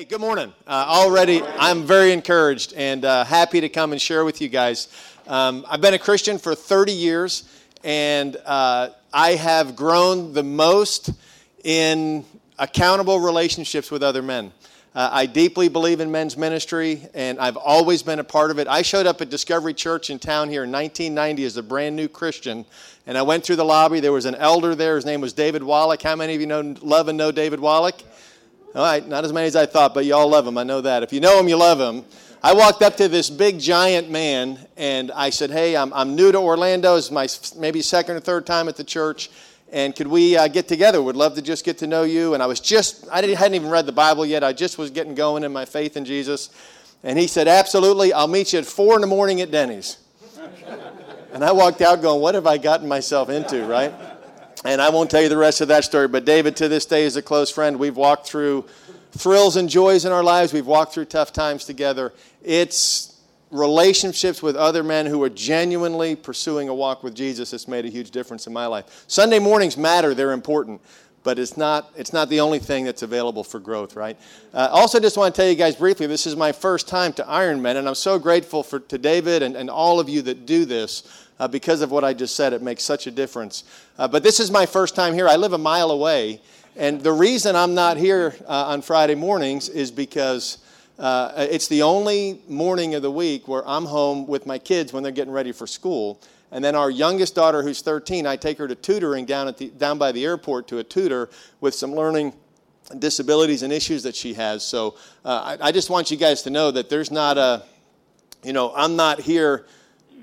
Hey, good morning. Uh, already, I'm very encouraged and uh, happy to come and share with you guys. Um, I've been a Christian for 30 years, and uh, I have grown the most in accountable relationships with other men. Uh, I deeply believe in men's ministry, and I've always been a part of it. I showed up at Discovery Church in town here in 1990 as a brand new Christian, and I went through the lobby. There was an elder there. His name was David Wallach. How many of you know, love and know David Wallach? All right, not as many as I thought, but y'all love him. I know that. If you know him, you love him. I walked up to this big giant man and I said, Hey, I'm, I'm new to Orlando. It's my maybe second or third time at the church. And could we uh, get together? Would love to just get to know you. And I was just, I hadn't even read the Bible yet. I just was getting going in my faith in Jesus. And he said, Absolutely. I'll meet you at four in the morning at Denny's. and I walked out going, What have I gotten myself into, right? And I won't tell you the rest of that story, but David to this day is a close friend. We've walked through thrills and joys in our lives, we've walked through tough times together. It's relationships with other men who are genuinely pursuing a walk with Jesus that's made a huge difference in my life. Sunday mornings matter, they're important. But it's not, it's not the only thing that's available for growth, right? Uh, also, just want to tell you guys briefly this is my first time to Ironman, and I'm so grateful for, to David and, and all of you that do this uh, because of what I just said. It makes such a difference. Uh, but this is my first time here. I live a mile away. And the reason I'm not here uh, on Friday mornings is because uh, it's the only morning of the week where I'm home with my kids when they're getting ready for school. And then our youngest daughter, who's 13, I take her to tutoring down, at the, down by the airport to a tutor with some learning disabilities and issues that she has. So uh, I, I just want you guys to know that there's not a, you know, I'm not here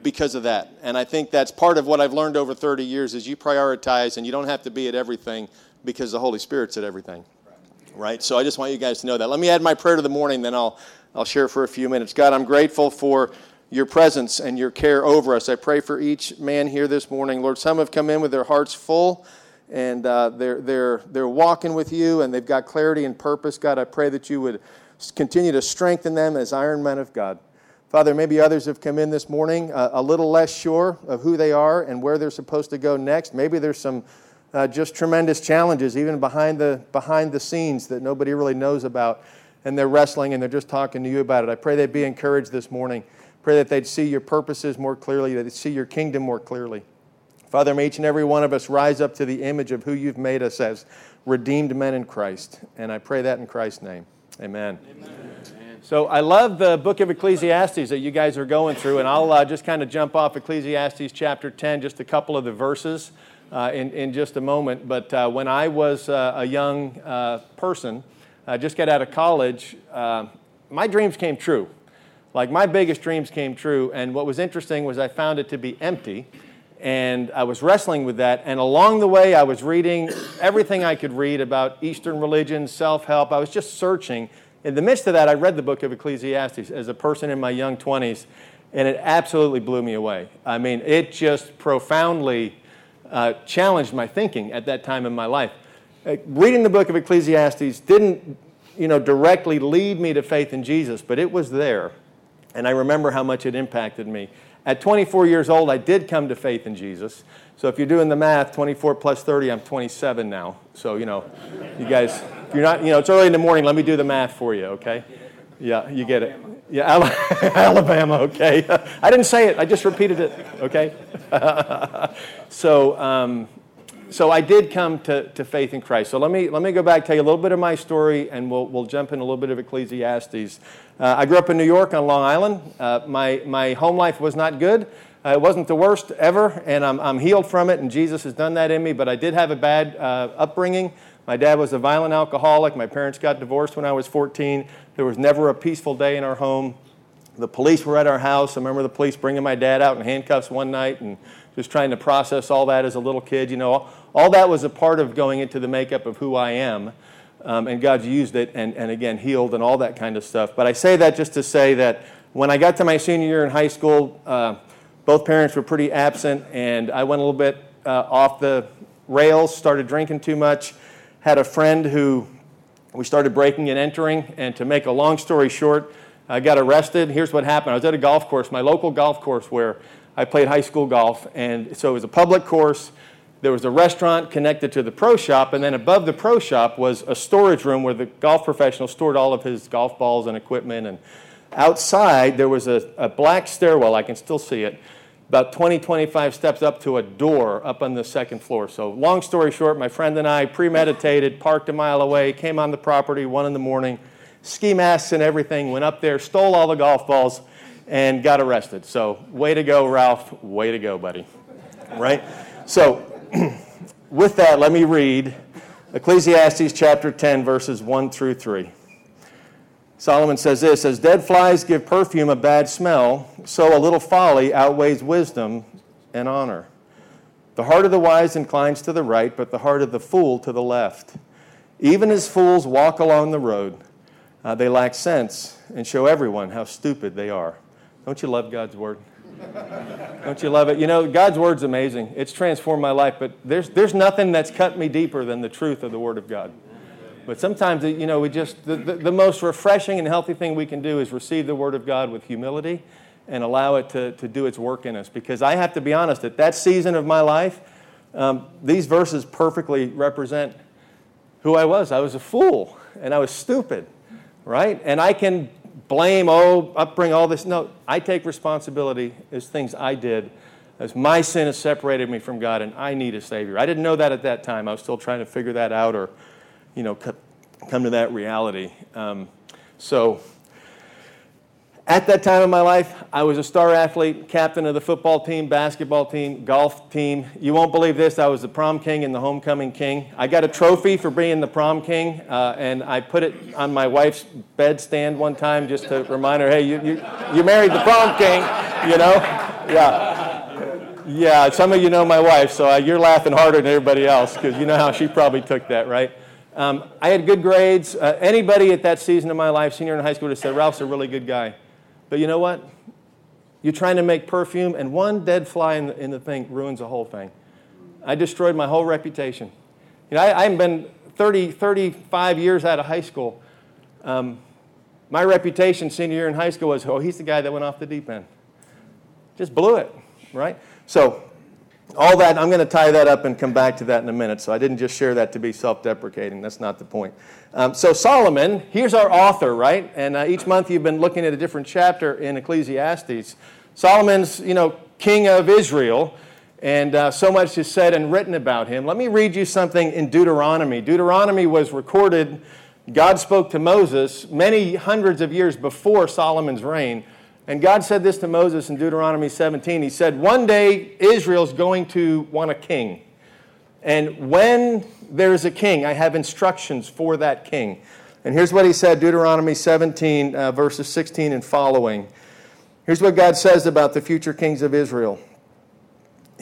because of that. And I think that's part of what I've learned over 30 years is you prioritize and you don't have to be at everything because the Holy Spirit's at everything. Right? So I just want you guys to know that. Let me add my prayer to the morning, then I'll, I'll share for a few minutes. God, I'm grateful for your presence and your care over us. I pray for each man here this morning. Lord, some have come in with their hearts full and uh, they're, they're, they're walking with you and they've got clarity and purpose. God, I pray that you would continue to strengthen them as iron men of God. Father, maybe others have come in this morning uh, a little less sure of who they are and where they're supposed to go next. Maybe there's some uh, just tremendous challenges, even behind the, behind the scenes that nobody really knows about. And they're wrestling and they're just talking to you about it. I pray they'd be encouraged this morning. Pray that they'd see your purposes more clearly, that they'd see your kingdom more clearly. Father, may each and every one of us rise up to the image of who you've made us as redeemed men in Christ. And I pray that in Christ's name. Amen. Amen. So I love the book of Ecclesiastes that you guys are going through, and I'll uh, just kind of jump off Ecclesiastes chapter 10, just a couple of the verses uh, in, in just a moment. But uh, when I was uh, a young uh, person, I just got out of college, uh, my dreams came true. Like my biggest dreams came true, and what was interesting was I found it to be empty. And I was wrestling with that. And along the way, I was reading everything I could read about Eastern religion, self help. I was just searching in the midst of that, I read the book of Ecclesiastes as a person in my young 20s, and it absolutely blew me away. I mean, it just profoundly uh, challenged my thinking at that time in my life. Uh, reading the book of Ecclesiastes didn't, you know, directly lead me to faith in Jesus, but it was there, and I remember how much it impacted me. At 24 years old, I did come to faith in Jesus. So if you're doing the math, 24 plus 30, I'm 27 now. So, you know, you guys if you're not, you know, it's early in the morning, let me do the math for you, okay? Yeah, you get it. Yeah, Alabama, okay. I didn't say it, I just repeated it, okay? so, um, so I did come to, to faith in Christ. So let me, let me go back, tell you a little bit of my story, and we'll, we'll jump in a little bit of Ecclesiastes. Uh, I grew up in New York on Long Island. Uh, my, my home life was not good. Uh, it wasn't the worst ever, and I'm, I'm healed from it, and Jesus has done that in me, but I did have a bad uh, upbringing. My dad was a violent alcoholic. My parents got divorced when I was 14. There was never a peaceful day in our home. The police were at our house. I remember the police bringing my dad out in handcuffs one night and just trying to process all that as a little kid. You know, all that was a part of going into the makeup of who I am. Um, and God's used it and, and again healed and all that kind of stuff. But I say that just to say that when I got to my senior year in high school, uh, both parents were pretty absent, and I went a little bit uh, off the rails, started drinking too much, had a friend who we started breaking and entering, and to make a long story short, I got arrested. Here's what happened I was at a golf course, my local golf course where I played high school golf, and so it was a public course. there was a restaurant connected to the pro shop, and then above the pro shop was a storage room where the golf professional stored all of his golf balls and equipment. And outside, there was a, a black stairwell, I can still see it, about 20, 25 steps up to a door up on the second floor. So, long story short, my friend and I premeditated, parked a mile away, came on the property one in the morning, ski masks and everything, went up there, stole all the golf balls, and got arrested. So, way to go, Ralph. Way to go, buddy. Right? So, with that, let me read Ecclesiastes chapter 10, verses 1 through 3. Solomon says this As dead flies give perfume a bad smell, so a little folly outweighs wisdom and honor. The heart of the wise inclines to the right, but the heart of the fool to the left. Even as fools walk along the road, uh, they lack sense and show everyone how stupid they are. Don't you love God's word? Don't you love it? You know, God's word's amazing. It's transformed my life, but there's, there's nothing that's cut me deeper than the truth of the word of God. But sometimes, you know, we just, the, the, the, most refreshing and healthy thing we can do is receive the Word of God with humility and allow it to, to do its work in us. Because I have to be honest, at that season of my life, um, these verses perfectly represent who I was. I was a fool and I was stupid, right? And I can blame, oh, upbringing, all this. No, I take responsibility as things I did, as my sin has separated me from God and I need a Savior. I didn't know that at that time. I was still trying to figure that out or you know, come to that reality. Um, so, at that time in my life, I was a star athlete, captain of the football team, basketball team, golf team. You won't believe this, I was the prom king and the homecoming king. I got a trophy for being the prom king, uh, and I put it on my wife's bedstand one time just to remind her, hey, you, you, you married the prom king, you know? Yeah. Yeah, some of you know my wife, so you're laughing harder than everybody else because you know how she probably took that, right? Um, I had good grades. Uh, anybody at that season of my life, senior in high school, would have said, Ralph's a really good guy. But you know what? You're trying to make perfume, and one dead fly in the, in the thing ruins the whole thing. I destroyed my whole reputation. You know, I, I haven't been 30, 35 years out of high school. Um, my reputation senior year in high school was, oh, he's the guy that went off the deep end. Just blew it, right? So all that, I'm going to tie that up and come back to that in a minute. So I didn't just share that to be self deprecating. That's not the point. Um, so, Solomon, here's our author, right? And uh, each month you've been looking at a different chapter in Ecclesiastes. Solomon's, you know, king of Israel, and uh, so much is said and written about him. Let me read you something in Deuteronomy. Deuteronomy was recorded, God spoke to Moses many hundreds of years before Solomon's reign. And God said this to Moses in Deuteronomy 17. He said, One day Israel's going to want a king. And when there's a king, I have instructions for that king. And here's what he said Deuteronomy 17, uh, verses 16 and following. Here's what God says about the future kings of Israel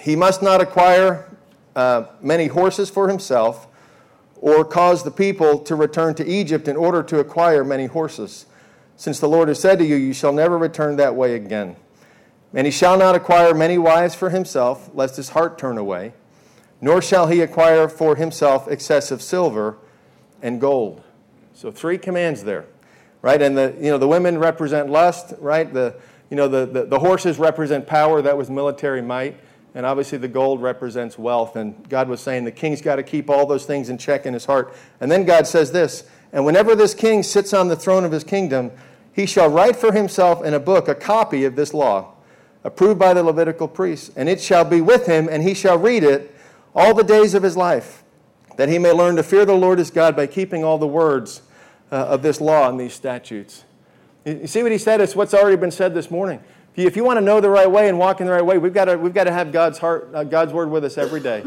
He must not acquire uh, many horses for himself or cause the people to return to Egypt in order to acquire many horses since the Lord has said to you, You shall never return that way again. And he shall not acquire many wives for himself, lest his heart turn away, nor shall he acquire for himself excessive silver and gold. So three commands there, right? And the you know the women represent lust, right? The you know the, the, the horses represent power, that was military might, and obviously the gold represents wealth. And God was saying the king's got to keep all those things in check in his heart. And then God says this and whenever this king sits on the throne of his kingdom, he shall write for himself in a book a copy of this law, approved by the Levitical priests, and it shall be with him, and he shall read it all the days of his life, that he may learn to fear the Lord his God by keeping all the words uh, of this law and these statutes. You see what he said? It's what's already been said this morning. If you want to know the right way and walk in the right way, we've got to, we've got to have God's, heart, uh, God's word with us every day.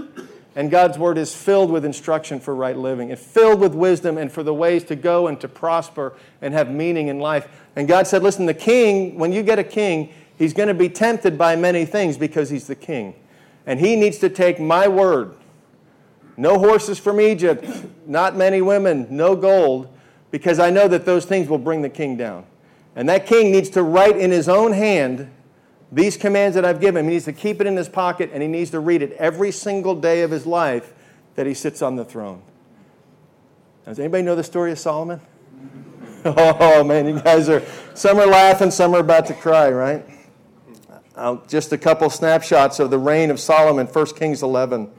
And God's word is filled with instruction for right living and filled with wisdom and for the ways to go and to prosper and have meaning in life. And God said, listen, the king, when you get a king, he's going to be tempted by many things because he's the king. And he needs to take my word. No horses from Egypt, not many women, no gold, because I know that those things will bring the king down. And that king needs to write in his own hand these commands that I've given him, he needs to keep it in his pocket and he needs to read it every single day of his life that he sits on the throne. Does anybody know the story of Solomon? Oh man, you guys are, some are laughing, some are about to cry, right? Just a couple snapshots of the reign of Solomon, 1 Kings 11.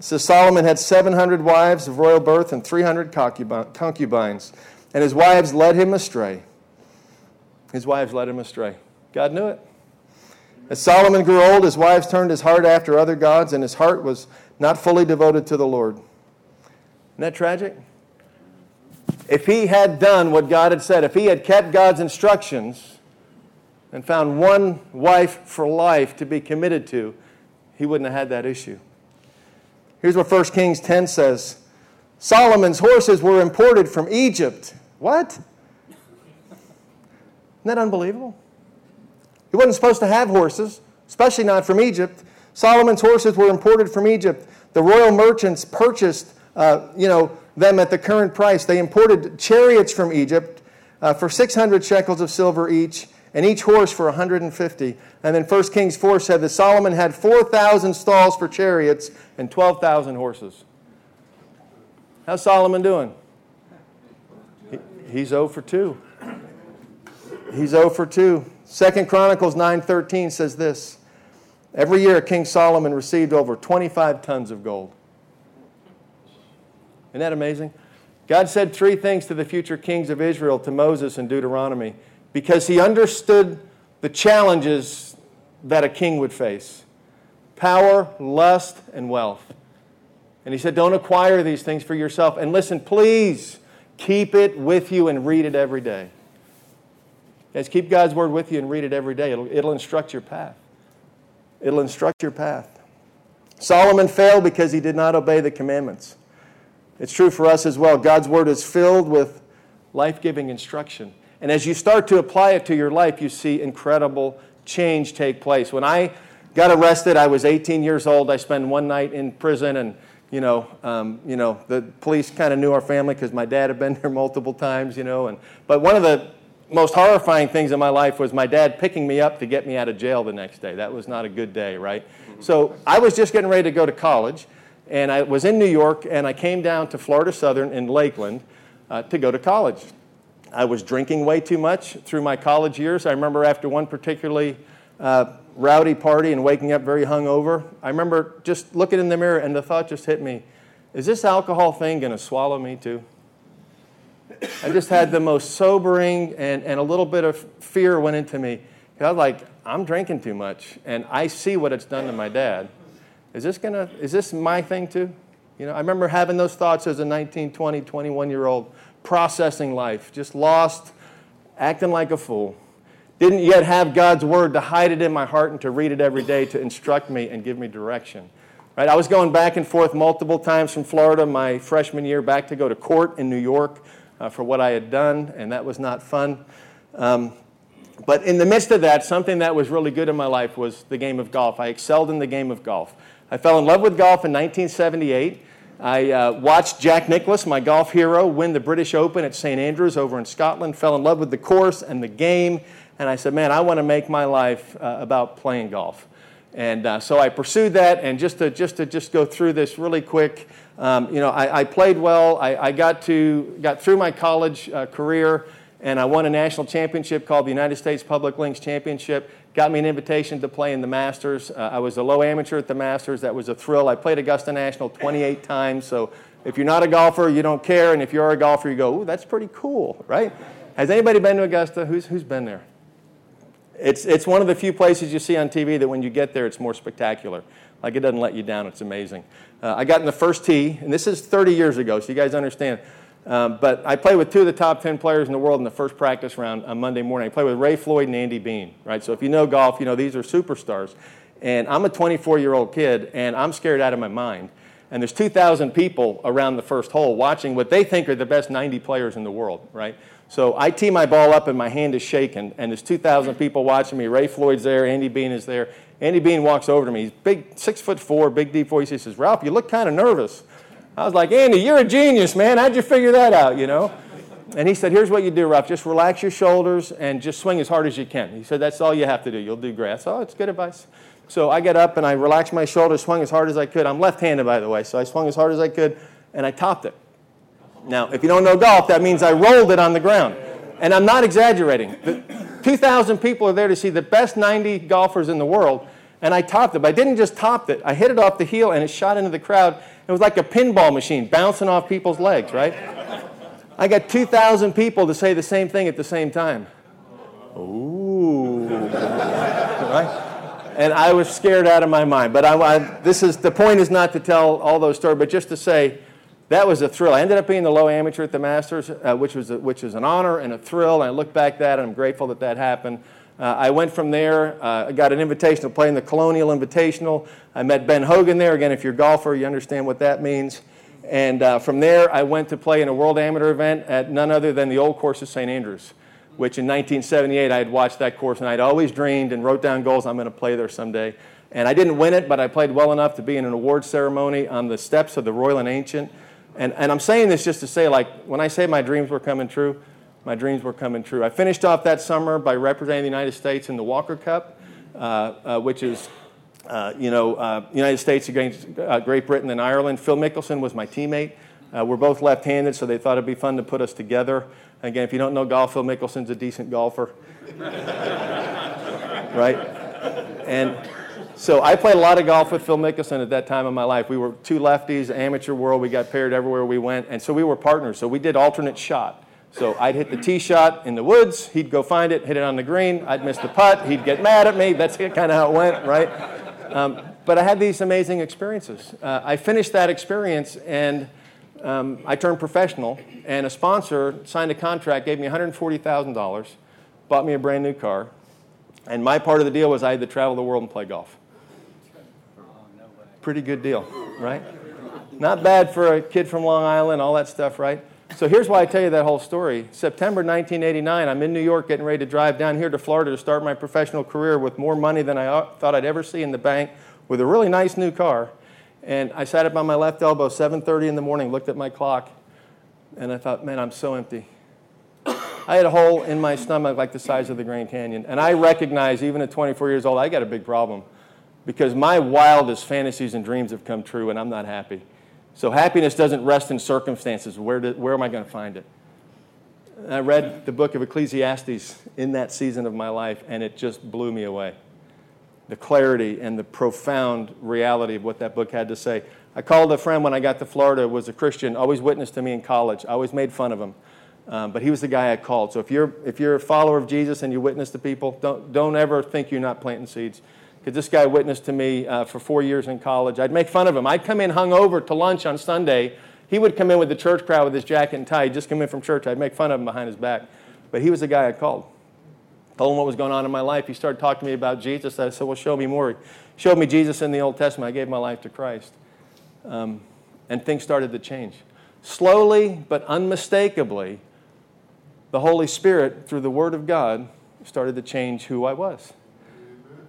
So Solomon had 700 wives of royal birth and 300 concubines, and his wives led him astray. His wives led him astray. God knew it. As Solomon grew old, his wives turned his heart after other gods, and his heart was not fully devoted to the Lord. Isn't that tragic? If he had done what God had said, if he had kept God's instructions and found one wife for life to be committed to, he wouldn't have had that issue. Here's what 1 Kings 10 says Solomon's horses were imported from Egypt. What? Isn't that unbelievable? Wasn't supposed to have horses, especially not from Egypt. Solomon's horses were imported from Egypt. The royal merchants purchased, uh, you know, them at the current price. They imported chariots from Egypt uh, for 600 shekels of silver each, and each horse for 150. And then 1 Kings 4 said that Solomon had 4,000 stalls for chariots and 12,000 horses. How's Solomon doing? He, he's 0 for 2. He's 0 for 2. Second Chronicles 9:13 says this. Every year King Solomon received over 25 tons of gold. Isn't that amazing? God said three things to the future kings of Israel to Moses in Deuteronomy because he understood the challenges that a king would face power, lust, and wealth. And he said, Don't acquire these things for yourself. And listen, please keep it with you and read it every day. Guys, keep God's word with you and read it every day. It'll, it'll instruct your path. It'll instruct your path. Solomon failed because he did not obey the commandments. It's true for us as well. God's word is filled with life giving instruction. And as you start to apply it to your life, you see incredible change take place. When I got arrested, I was 18 years old. I spent one night in prison, and you know, um, you know, the police kind of knew our family because my dad had been there multiple times. You know, and but one of the most horrifying things in my life was my dad picking me up to get me out of jail the next day. That was not a good day, right? So I was just getting ready to go to college, and I was in New York, and I came down to Florida Southern in Lakeland uh, to go to college. I was drinking way too much through my college years. I remember after one particularly uh, rowdy party and waking up very hungover, I remember just looking in the mirror, and the thought just hit me is this alcohol thing going to swallow me too? I just had the most sobering and, and a little bit of fear went into me. I was like, I'm drinking too much, and I see what it's done to my dad. Is this gonna? Is this my thing too? You know, I remember having those thoughts as a 19, 20, 21 year old, processing life, just lost, acting like a fool. Didn't yet have God's word to hide it in my heart and to read it every day to instruct me and give me direction. Right? I was going back and forth multiple times from Florida my freshman year back to go to court in New York uh, for what I had done, and that was not fun. Um, but in the midst of that, something that was really good in my life was the game of golf. I excelled in the game of golf. I fell in love with golf in 1978. I uh, watched Jack Nicklaus, my golf hero, win the British Open at St. Andrews over in Scotland, fell in love with the course and the game, and I said, Man, I want to make my life uh, about playing golf. And uh, so I pursued that, and just to just to just go through this really quick, um, you know, I, I, played well. I, I, got to got through my college uh, career, and I won a national championship called the United States Public Links Championship. Got me an invitation to play in the Masters. Uh, I was a low amateur at the Masters. That was a thrill. I played Augusta National 28 times. So if you're not a golfer, you don't care, and if you are a golfer, you go, "Ooh, that's pretty cool, right?" Has anybody been to Augusta? Who's who's been there? It's it's one of the few places you see on TV that when you get there, it's more spectacular. Like it doesn't let you down. It's amazing. Uh, I got in the first tee, and this is 30 years ago, so you guys understand. Um, but I played with two of the top 10 players in the world in the first practice round on Monday morning. I played with Ray Floyd and Andy Bean, right? So if you know golf, you know these are superstars. And I'm a 24 year old kid, and I'm scared out of my mind. And there's 2,000 people around the first hole watching what they think are the best 90 players in the world, right? So I tee my ball up, and my hand is shaking, and there's 2,000 people watching me. Ray Floyd's there, Andy Bean is there, Andy Bean walks over to me. He's big, six foot four, big deep voice. He says, Ralph, you look kind of nervous. I was like, Andy, you're a genius, man. How'd you figure that out, you know? And he said, here's what you do, Ralph. Just relax your shoulders and just swing as hard as you can. He said, that's all you have to do. You'll do great. Oh, it's good advice. So I get up and I relaxed my shoulders, swung as hard as I could. I'm left-handed, by the way, so I swung as hard as I could, and I topped it. Now, if you don't know golf, that means I rolled it on the ground. And I'm not exaggerating. 2,000 people are there to see the best 90 golfers in the world, and I topped it. But I didn't just top it, I hit it off the heel and it shot into the crowd. It was like a pinball machine bouncing off people's legs, right? I got 2,000 people to say the same thing at the same time. Ooh. right? And I was scared out of my mind. But I, I, this is, the point is not to tell all those stories, but just to say that was a thrill. I ended up being the low amateur at the Masters, uh, which, was a, which was an honor and a thrill. And I look back at that and I'm grateful that that happened. Uh, I went from there. Uh, I got an invitation to play in the Colonial Invitational. I met Ben Hogan there. Again, if you're a golfer, you understand what that means. And uh, from there, I went to play in a World Amateur event at none other than the old course of St. Andrews, which in 1978 I had watched that course and I'd always dreamed and wrote down goals I'm going to play there someday. And I didn't win it, but I played well enough to be in an award ceremony on the steps of the Royal and Ancient. And, and I'm saying this just to say, like, when I say my dreams were coming true, my dreams were coming true. I finished off that summer by representing the United States in the Walker Cup, uh, uh, which is, uh, you know, uh, United States against uh, Great Britain and Ireland. Phil Mickelson was my teammate. Uh, we're both left-handed, so they thought it'd be fun to put us together. Again, if you don't know golf, Phil Mickelson's a decent golfer, right? And so I played a lot of golf with Phil Mickelson at that time in my life. We were two lefties, amateur world. We got paired everywhere we went, and so we were partners. So we did alternate shot. So I'd hit the tee shot in the woods. He'd go find it, hit it on the green. I'd miss the putt. He'd get mad at me. That's kind of how it went, right? Um, but I had these amazing experiences. Uh, I finished that experience, and um, I turned professional. And a sponsor signed a contract, gave me $140,000, bought me a brand new car. And my part of the deal was I had to travel the world and play golf pretty good deal, right? Not bad for a kid from Long Island, all that stuff, right? So here's why I tell you that whole story. September 1989, I'm in New York getting ready to drive down here to Florida to start my professional career with more money than I thought I'd ever see in the bank with a really nice new car. And I sat up on my left elbow, 7:30 in the morning, looked at my clock, and I thought, "Man, I'm so empty." I had a hole in my stomach like the size of the Grand Canyon, and I recognized even at 24 years old, I got a big problem because my wildest fantasies and dreams have come true and I'm not happy. So happiness doesn't rest in circumstances. Where, do, where am I going to find it? I read the book of Ecclesiastes in that season of my life and it just blew me away. The clarity and the profound reality of what that book had to say. I called a friend when I got to Florida, was a Christian, always witnessed to me in college. I always made fun of him. Um, but he was the guy I called. So if you're, if you're a follower of Jesus and you witness to people, don't, don't ever think you're not planting seeds because this guy witnessed to me uh, for four years in college. I'd make fun of him. I'd come in hungover to lunch on Sunday. He would come in with the church crowd with his jacket and tie. He'd just come in from church. I'd make fun of him behind his back. But he was the guy I called. Told him what was going on in my life. He started talking to me about Jesus. I said, Well, show me more. He showed me Jesus in the Old Testament. I gave my life to Christ. Um, and things started to change. Slowly but unmistakably, the Holy Spirit, through the Word of God, started to change who I was.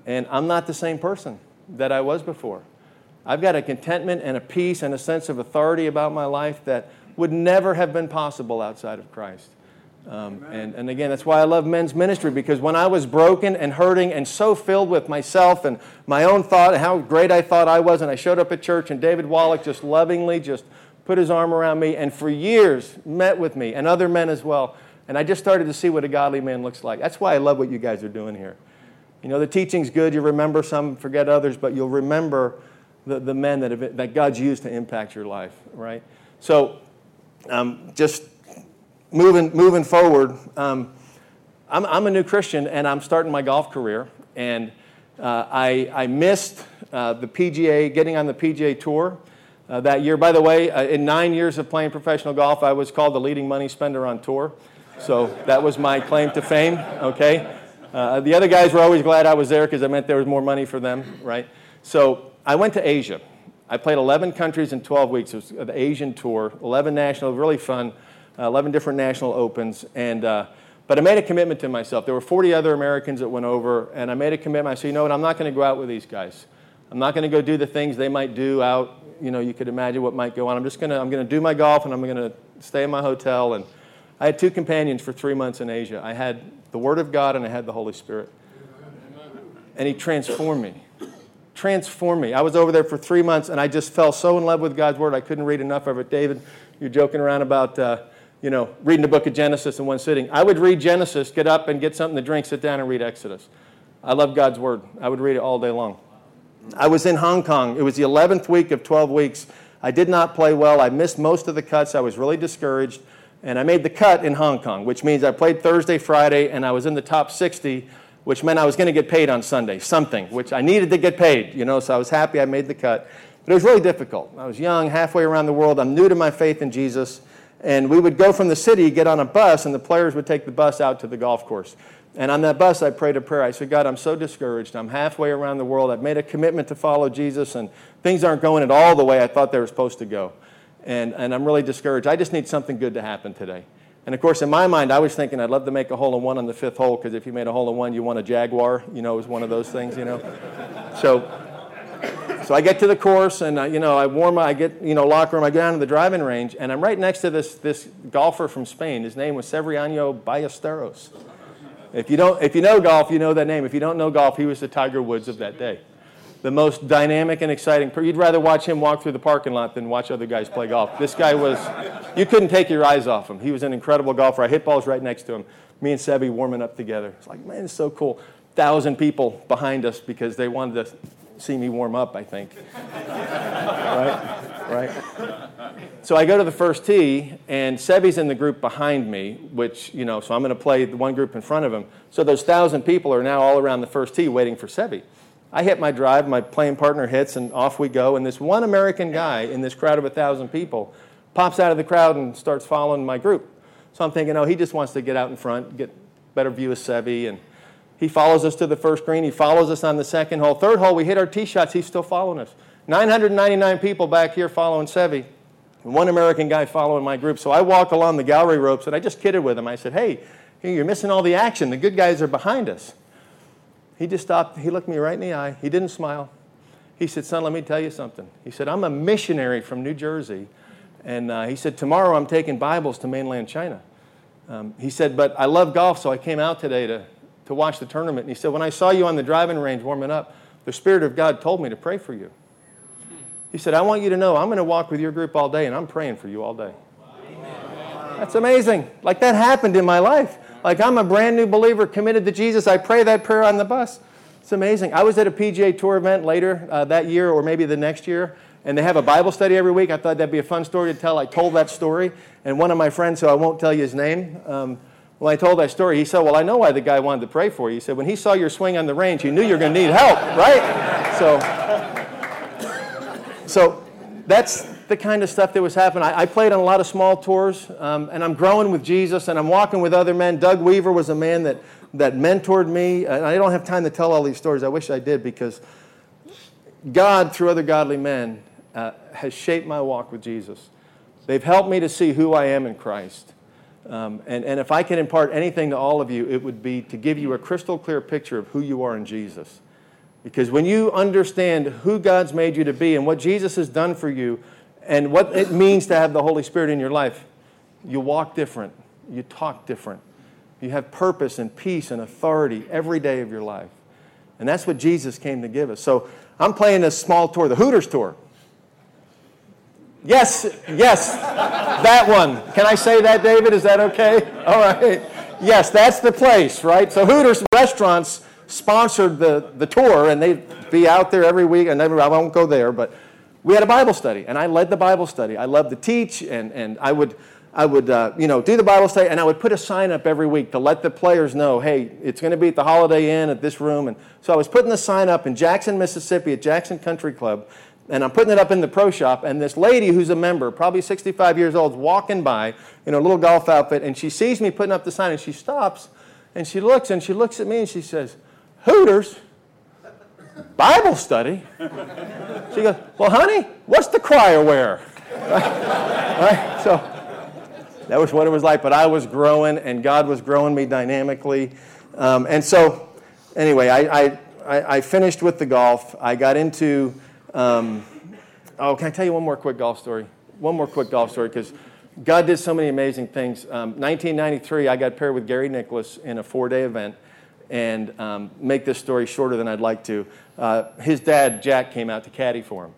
And I'm not the same person that I was before. I've got a contentment and a peace and a sense of authority about my life that would never have been possible outside of Christ. Um, and, and again, that's why I love men's ministry because when I was broken and hurting and so filled with myself and my own thought and how great I thought I was, and I showed up at church and David Wallach just lovingly just put his arm around me and for years met with me and other men as well. And I just started to see what a godly man looks like. That's why I love what you guys are doing here. You know, the teaching's good. You remember some, forget others, but you'll remember the, the men that, have, that God's used to impact your life, right? So, um, just moving, moving forward, um, I'm, I'm a new Christian and I'm starting my golf career. And uh, I, I missed uh, the PGA, getting on the PGA Tour uh, that year. By the way, uh, in nine years of playing professional golf, I was called the leading money spender on tour. So that was my claim to fame, okay? Uh, the other guys were always glad I was there because it meant there was more money for them, right? So I went to Asia. I played 11 countries in 12 weeks. It was the Asian tour, 11 national, really fun, uh, 11 different national opens. And, uh, but I made a commitment to myself. There were 40 other Americans that went over, and I made a commitment. I said, you know what, I'm not going to go out with these guys. I'm not going to go do the things they might do out. You know, you could imagine what might go on. I'm just going to, I'm going to do my golf, and I'm going to stay in my hotel. And I had two companions for three months in Asia. I had the Word of God and I had the Holy Spirit. And He transformed me. Transformed me. I was over there for three months and I just fell so in love with God's Word I couldn't read enough of it. David, you're joking around about, uh, you know, reading the book of Genesis in one sitting. I would read Genesis, get up and get something to drink, sit down and read Exodus. I love God's Word. I would read it all day long. I was in Hong Kong. It was the 11th week of 12 weeks. I did not play well. I missed most of the cuts. I was really discouraged. And I made the cut in Hong Kong, which means I played Thursday, Friday, and I was in the top 60, which meant I was going to get paid on Sunday, something, which I needed to get paid, you know, so I was happy I made the cut. But it was really difficult. I was young, halfway around the world. I'm new to my faith in Jesus. And we would go from the city, get on a bus, and the players would take the bus out to the golf course. And on that bus, I prayed a prayer. I said, God, I'm so discouraged. I'm halfway around the world. I've made a commitment to follow Jesus, and things aren't going at all the way I thought they were supposed to go. And, and I'm really discouraged. I just need something good to happen today. And of course, in my mind, I was thinking I'd love to make a hole in one on the fifth hole because if you made a hole in one, you won a Jaguar. You know, it was one of those things, you know. So, so I get to the course and, uh, you know, I warm up, I get, you know, locker room, I go down to the driving range, and I'm right next to this, this golfer from Spain. His name was Severiano Ballesteros. If you, don't, if you know golf, you know that name. If you don't know golf, he was the Tiger Woods of that day. The most dynamic and exciting. You'd rather watch him walk through the parking lot than watch other guys play golf. This guy was, you couldn't take your eyes off him. He was an incredible golfer. I hit balls right next to him. Me and Seve warming up together. It's like, man, it's so cool. Thousand people behind us because they wanted to see me warm up, I think. right? Right? So I go to the first tee, and Seve's in the group behind me, which, you know, so I'm going to play the one group in front of him. So those thousand people are now all around the first tee waiting for Seve. I hit my drive, my playing partner hits, and off we go. And this one American guy in this crowd of a thousand people pops out of the crowd and starts following my group. So I'm thinking, oh, he just wants to get out in front, get better view of Seve, and he follows us to the first green. He follows us on the second hole. Third hole, we hit our tee shots. He's still following us. 999 people back here following Seve. One American guy following my group. So I walk along the gallery ropes and I just kidded with him. I said, hey, you're missing all the action. The good guys are behind us. He just stopped. He looked me right in the eye. He didn't smile. He said, son, let me tell you something. He said, I'm a missionary from New Jersey. And uh, he said, tomorrow I'm taking Bibles to mainland China. Um, he said, but I love golf, so I came out today to, to watch the tournament. And he said, When I saw you on the driving range warming up, the Spirit of God told me to pray for you. He said, I want you to know I'm going to walk with your group all day and I'm praying for you all day. That's amazing. Like that happened in my life. Like I'm a brand new believer committed to Jesus. I pray that prayer on the bus. It's amazing. I was at a PGA Tour event later uh, that year or maybe the next year, and they have a Bible study every week. I thought that'd be a fun story to tell. I told that story, and one of my friends, who I won't tell you his name, um, when I told that story, he said, Well, I know why the guy wanted to pray for you. He said, When he saw your swing on the range, he knew you were going to need help, right? So, so that's the kind of stuff that was happening. I, I played on a lot of small tours, um, and I'm growing with Jesus, and I'm walking with other men. Doug Weaver was a man that, that mentored me. And I don't have time to tell all these stories. I wish I did because God, through other godly men, uh, has shaped my walk with Jesus. They've helped me to see who I am in Christ. Um, and, and if I can impart anything to all of you, it would be to give you a crystal clear picture of who you are in Jesus. Because when you understand who God's made you to be and what Jesus has done for you and what it means to have the Holy Spirit in your life, you walk different, you talk different, you have purpose and peace and authority every day of your life. And that's what Jesus came to give us. So I'm playing this small tour, the Hooters tour. Yes, yes, that one. Can I say that, David? Is that okay? All right. Yes, that's the place, right? So Hooters restaurants sponsored the, the tour, and they'd be out there every week. And I won't go there, but we had a Bible study, and I led the Bible study. I loved to teach, and, and I would, I would uh, you know, do the Bible study, and I would put a sign up every week to let the players know, hey, it's going to be at the Holiday Inn at this room. And so I was putting the sign up in Jackson, Mississippi at Jackson Country Club and I'm putting it up in the pro shop, and this lady who's a member, probably 65 years old, is walking by in a little golf outfit, and she sees me putting up the sign, and she stops, and she looks, and she looks at me, and she says, Hooters? Bible study? She goes, Well, honey, what's the crier wear? Right? right? So that was what it was like, but I was growing, and God was growing me dynamically. Um, and so, anyway, I, I, I finished with the golf. I got into um, oh, can I tell you one more quick golf story? One more quick golf story because God did so many amazing things. Um, 1993, I got paired with Gary Nicklaus in a four day event. And um, make this story shorter than I'd like to. Uh, his dad, Jack, came out to caddy for him.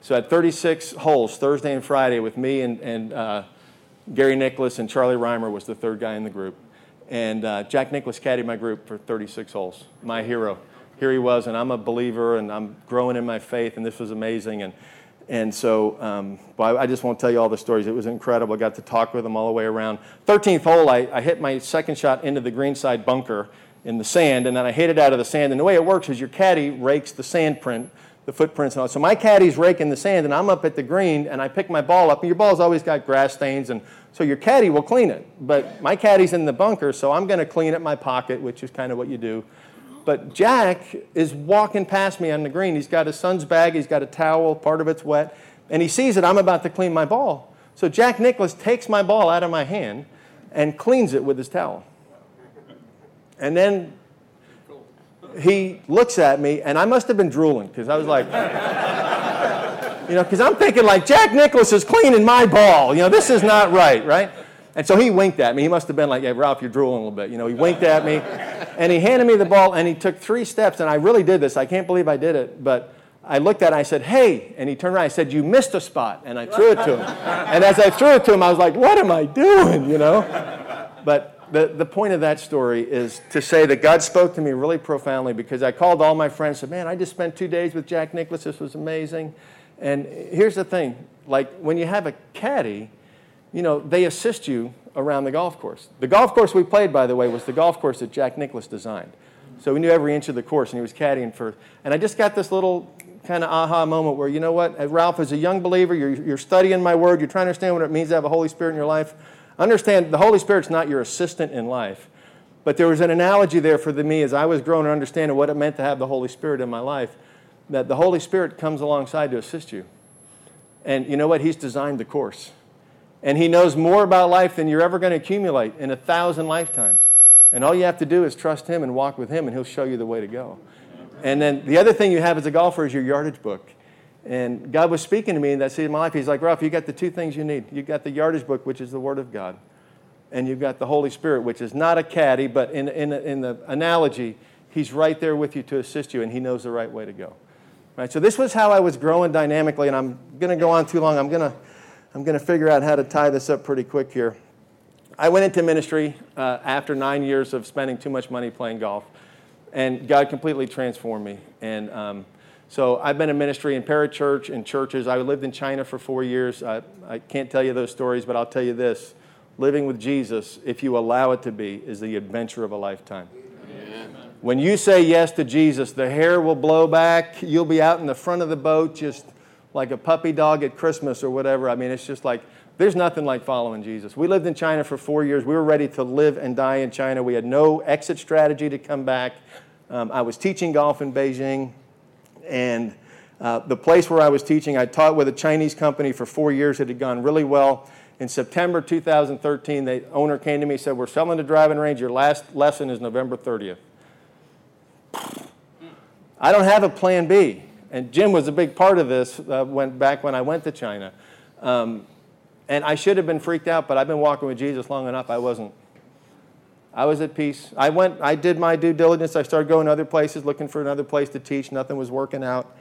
So had 36 holes Thursday and Friday with me and, and uh, Gary Nicklaus and Charlie Rymer was the third guy in the group. And uh, Jack Nicklaus caddied my group for 36 holes, my hero. here he was, and I'm a believer, and I'm growing in my faith, and this was amazing. And, and so, um, well, I just won't tell you all the stories. It was incredible. I got to talk with him all the way around. 13th hole, I, I hit my second shot into the greenside bunker in the sand, and then I hit it out of the sand. And the way it works is your caddy rakes the sand print, the footprints and all. So my caddy's raking the sand, and I'm up at the green, and I pick my ball up, and your ball's always got grass stains, and so your caddy will clean it. But my caddy's in the bunker, so I'm going to clean it my pocket, which is kind of what you do. But Jack is walking past me on the green. He's got his son's bag, he's got a towel, part of it's wet, and he sees that I'm about to clean my ball. So Jack Nicklaus takes my ball out of my hand and cleans it with his towel. And then he looks at me, and I must have been drooling because I was like, you know, because I'm thinking like Jack Nicklaus is cleaning my ball. You know, this is not right, right? And so he winked at me. He must have been like, hey, Ralph, you're drooling a little bit. You know, he winked at me and he handed me the ball and he took three steps. And I really did this. I can't believe I did it. But I looked at it and I said, hey. And he turned around. I said, you missed a spot. And I threw it to him. And as I threw it to him, I was like, what am I doing? You know? But the, the point of that story is to say that God spoke to me really profoundly because I called all my friends and said, man, I just spent two days with Jack Nicklaus. This was amazing. And here's the thing like when you have a caddy, you know, they assist you around the golf course. The golf course we played, by the way, was the golf course that Jack Nicklaus designed. So we knew every inch of the course, and he was caddying for. And I just got this little kind of aha moment where, you know what, Ralph, as a young believer, you're, you're studying my word, you're trying to understand what it means to have a Holy Spirit in your life. Understand, the Holy Spirit's not your assistant in life. But there was an analogy there for the, me as I was growing and understanding what it meant to have the Holy Spirit in my life, that the Holy Spirit comes alongside to assist you. And you know what? He's designed the course. And he knows more about life than you're ever going to accumulate in a thousand lifetimes. And all you have to do is trust him and walk with him, and he'll show you the way to go. And then the other thing you have as a golfer is your yardage book. And God was speaking to me in that season of my life. He's like, Ralph, you got the two things you need. You got the yardage book, which is the Word of God, and you've got the Holy Spirit, which is not a caddy, but in, in, in the analogy, He's right there with you to assist you, and He knows the right way to go. Right, so this was how I was growing dynamically, and I'm going to go on too long. I'm going to I'm going to figure out how to tie this up pretty quick here. I went into ministry uh, after nine years of spending too much money playing golf, and God completely transformed me. And um, so I've been in ministry in parachurch and churches. I lived in China for four years. I, I can't tell you those stories, but I'll tell you this living with Jesus, if you allow it to be, is the adventure of a lifetime. Amen. When you say yes to Jesus, the hair will blow back. You'll be out in the front of the boat just like a puppy dog at Christmas or whatever. I mean, it's just like there's nothing like following Jesus. We lived in China for four years. We were ready to live and die in China. We had no exit strategy to come back. Um, I was teaching golf in Beijing, and uh, the place where I was teaching, I taught with a Chinese company for four years. It had gone really well. In September 2013, the owner came to me and said, We're selling the driving range. Your last lesson is November 30th. I don't have a plan B and Jim was a big part of this uh, back when I went to China. Um, and I should have been freaked out, but I've been walking with Jesus long enough. I wasn't. I was at peace. I went. I did my due diligence. I started going other places, looking for another place to teach. Nothing was working out.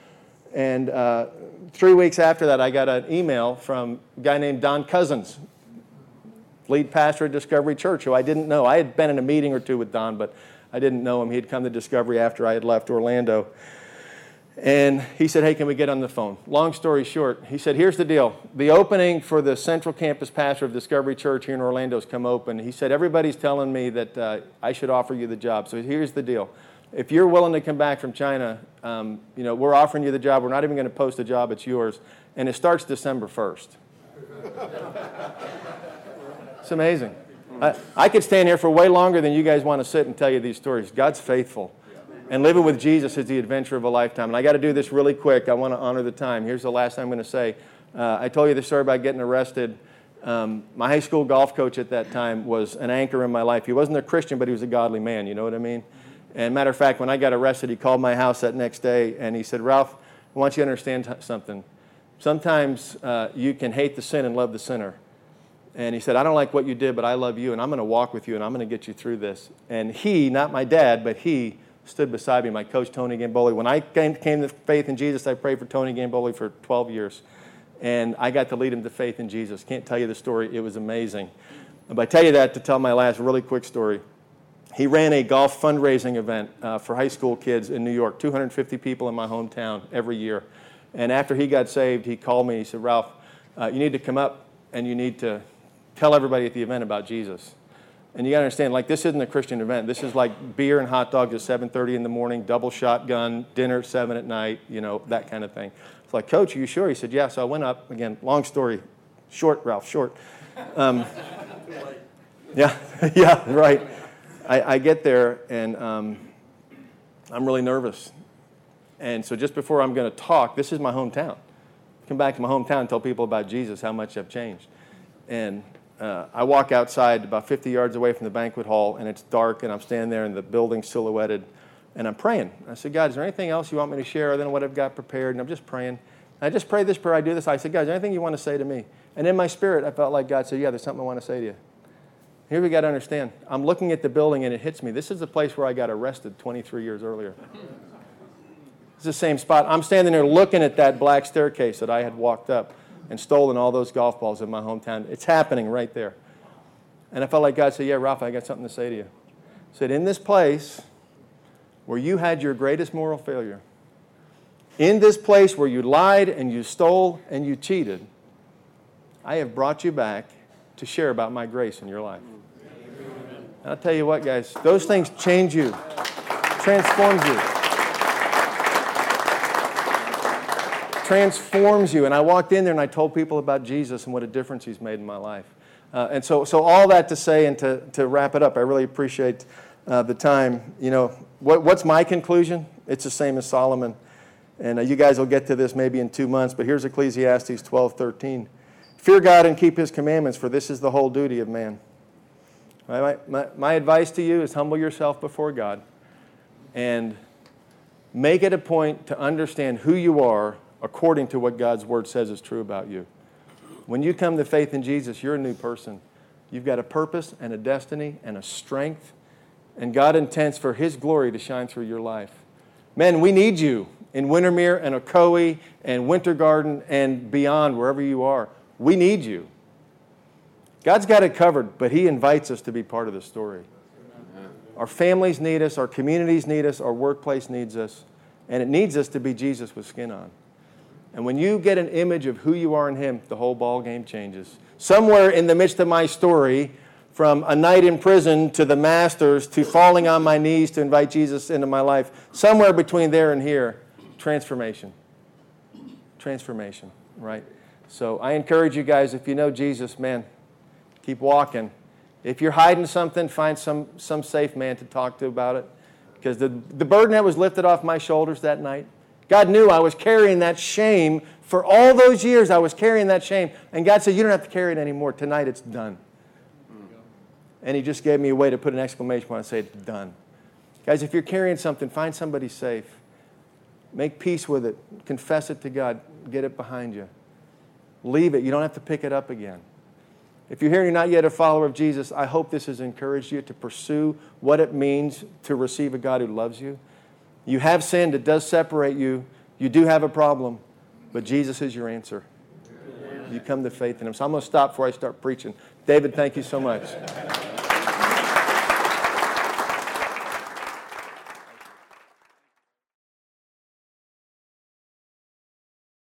And uh, three weeks after that, I got an email from a guy named Don Cousins, lead pastor at Discovery Church, who I didn't know. I had been in a meeting or two with Don, but I didn't know him. He had come to Discovery after I had left Orlando. And he said, Hey, can we get on the phone? Long story short, he said, Here's the deal. The opening for the central campus pastor of Discovery Church here in Orlando has come open. He said, Everybody's telling me that uh, I should offer you the job. So here's the deal. If you're willing to come back from China, um, you know, we're offering you the job. We're not even going to post a job, it's yours. And it starts December 1st. it's amazing. I, I could stand here for way longer than you guys want to sit and tell you these stories. God's faithful. And living with Jesus is the adventure of a lifetime. And I got to do this really quick. I want to honor the time. Here's the last thing I'm going to say. Uh, I told you the story about getting arrested. Um, my high school golf coach at that time was an anchor in my life. He wasn't a Christian, but he was a godly man. You know what I mean? And matter of fact, when I got arrested, he called my house that next day and he said, Ralph, I want you to understand something. Sometimes uh, you can hate the sin and love the sinner. And he said, I don't like what you did, but I love you, and I'm going to walk with you, and I'm going to get you through this. And he, not my dad, but he stood beside me, my coach, Tony Gamboli. When I came, came to faith in Jesus, I prayed for Tony Gamboli for 12 years. And I got to lead him to faith in Jesus. Can't tell you the story, it was amazing. But I tell you that to tell my last really quick story. he ran a golf fundraising event uh, for high school kids in New York, 250 people in my hometown every year. And after he got saved, he called me. He said, Ralph, uh, you need to come up and you need to tell everybody at the event about Jesus. And you got to understand, like this isn't a Christian event. This is like beer and hot dogs at 7:30 in the morning, double shotgun, dinner at seven at night, you know, that kind of thing. It's like, Coach, are you sure? He said, Yeah. So I went up again. Long story, short, Ralph, short. Um, yeah, yeah, right. I, I, get there and um, I'm really nervous. And so just before I'm going to talk, this is my hometown. Come back to my hometown and tell people about Jesus, how much I've changed. And uh, I walk outside about 50 yards away from the banquet hall, and it's dark, and I'm standing there in the building silhouetted, and I'm praying. I said, God, is there anything else you want me to share other than what I've got prepared? And I'm just praying. And I just pray this prayer. I do this. I said, God, is there anything you want to say to me? And in my spirit, I felt like God said, Yeah, there's something I want to say to you. Here we got to understand. I'm looking at the building, and it hits me. This is the place where I got arrested 23 years earlier. It's the same spot. I'm standing there looking at that black staircase that I had walked up and stolen all those golf balls in my hometown. It's happening right there. And I felt like God said, Yeah, Ralph, I got something to say to you. He said, In this place where you had your greatest moral failure, in this place where you lied and you stole and you cheated, I have brought you back to share about my grace in your life. And I'll tell you what, guys, those things change you, transforms you. Transforms you. And I walked in there and I told people about Jesus and what a difference he's made in my life. Uh, and so, so all that to say and to, to wrap it up, I really appreciate uh, the time. You know, what, what's my conclusion? It's the same as Solomon. And uh, you guys will get to this maybe in two months, but here's Ecclesiastes 12 13. Fear God and keep his commandments, for this is the whole duty of man. My, my, my advice to you is humble yourself before God and make it a point to understand who you are according to what God's word says is true about you. When you come to faith in Jesus, you're a new person. You've got a purpose and a destiny and a strength, and God intends for His glory to shine through your life. Men, we need you in Windermere and Ocoee and Winter Garden and beyond, wherever you are. We need you. God's got it covered, but He invites us to be part of the story. Our families need us, our communities need us, our workplace needs us, and it needs us to be Jesus with skin on. And when you get an image of who you are in Him, the whole ball game changes. Somewhere in the midst of my story, from a night in prison to the Masters to falling on my knees to invite Jesus into my life, somewhere between there and here, transformation. Transformation, right? So I encourage you guys, if you know Jesus, man, keep walking. If you're hiding something, find some, some safe man to talk to about it. Because the, the burden that was lifted off my shoulders that night, God knew I was carrying that shame. For all those years, I was carrying that shame. And God said, You don't have to carry it anymore. Tonight, it's done. And He just gave me a way to put an exclamation point and say, It's done. Guys, if you're carrying something, find somebody safe. Make peace with it. Confess it to God. Get it behind you. Leave it. You don't have to pick it up again. If you're here and you're not yet a follower of Jesus, I hope this has encouraged you to pursue what it means to receive a God who loves you. You have sinned, it does separate you. You do have a problem, but Jesus is your answer. You come to faith in Him. So I'm going to stop before I start preaching. David, thank you so much.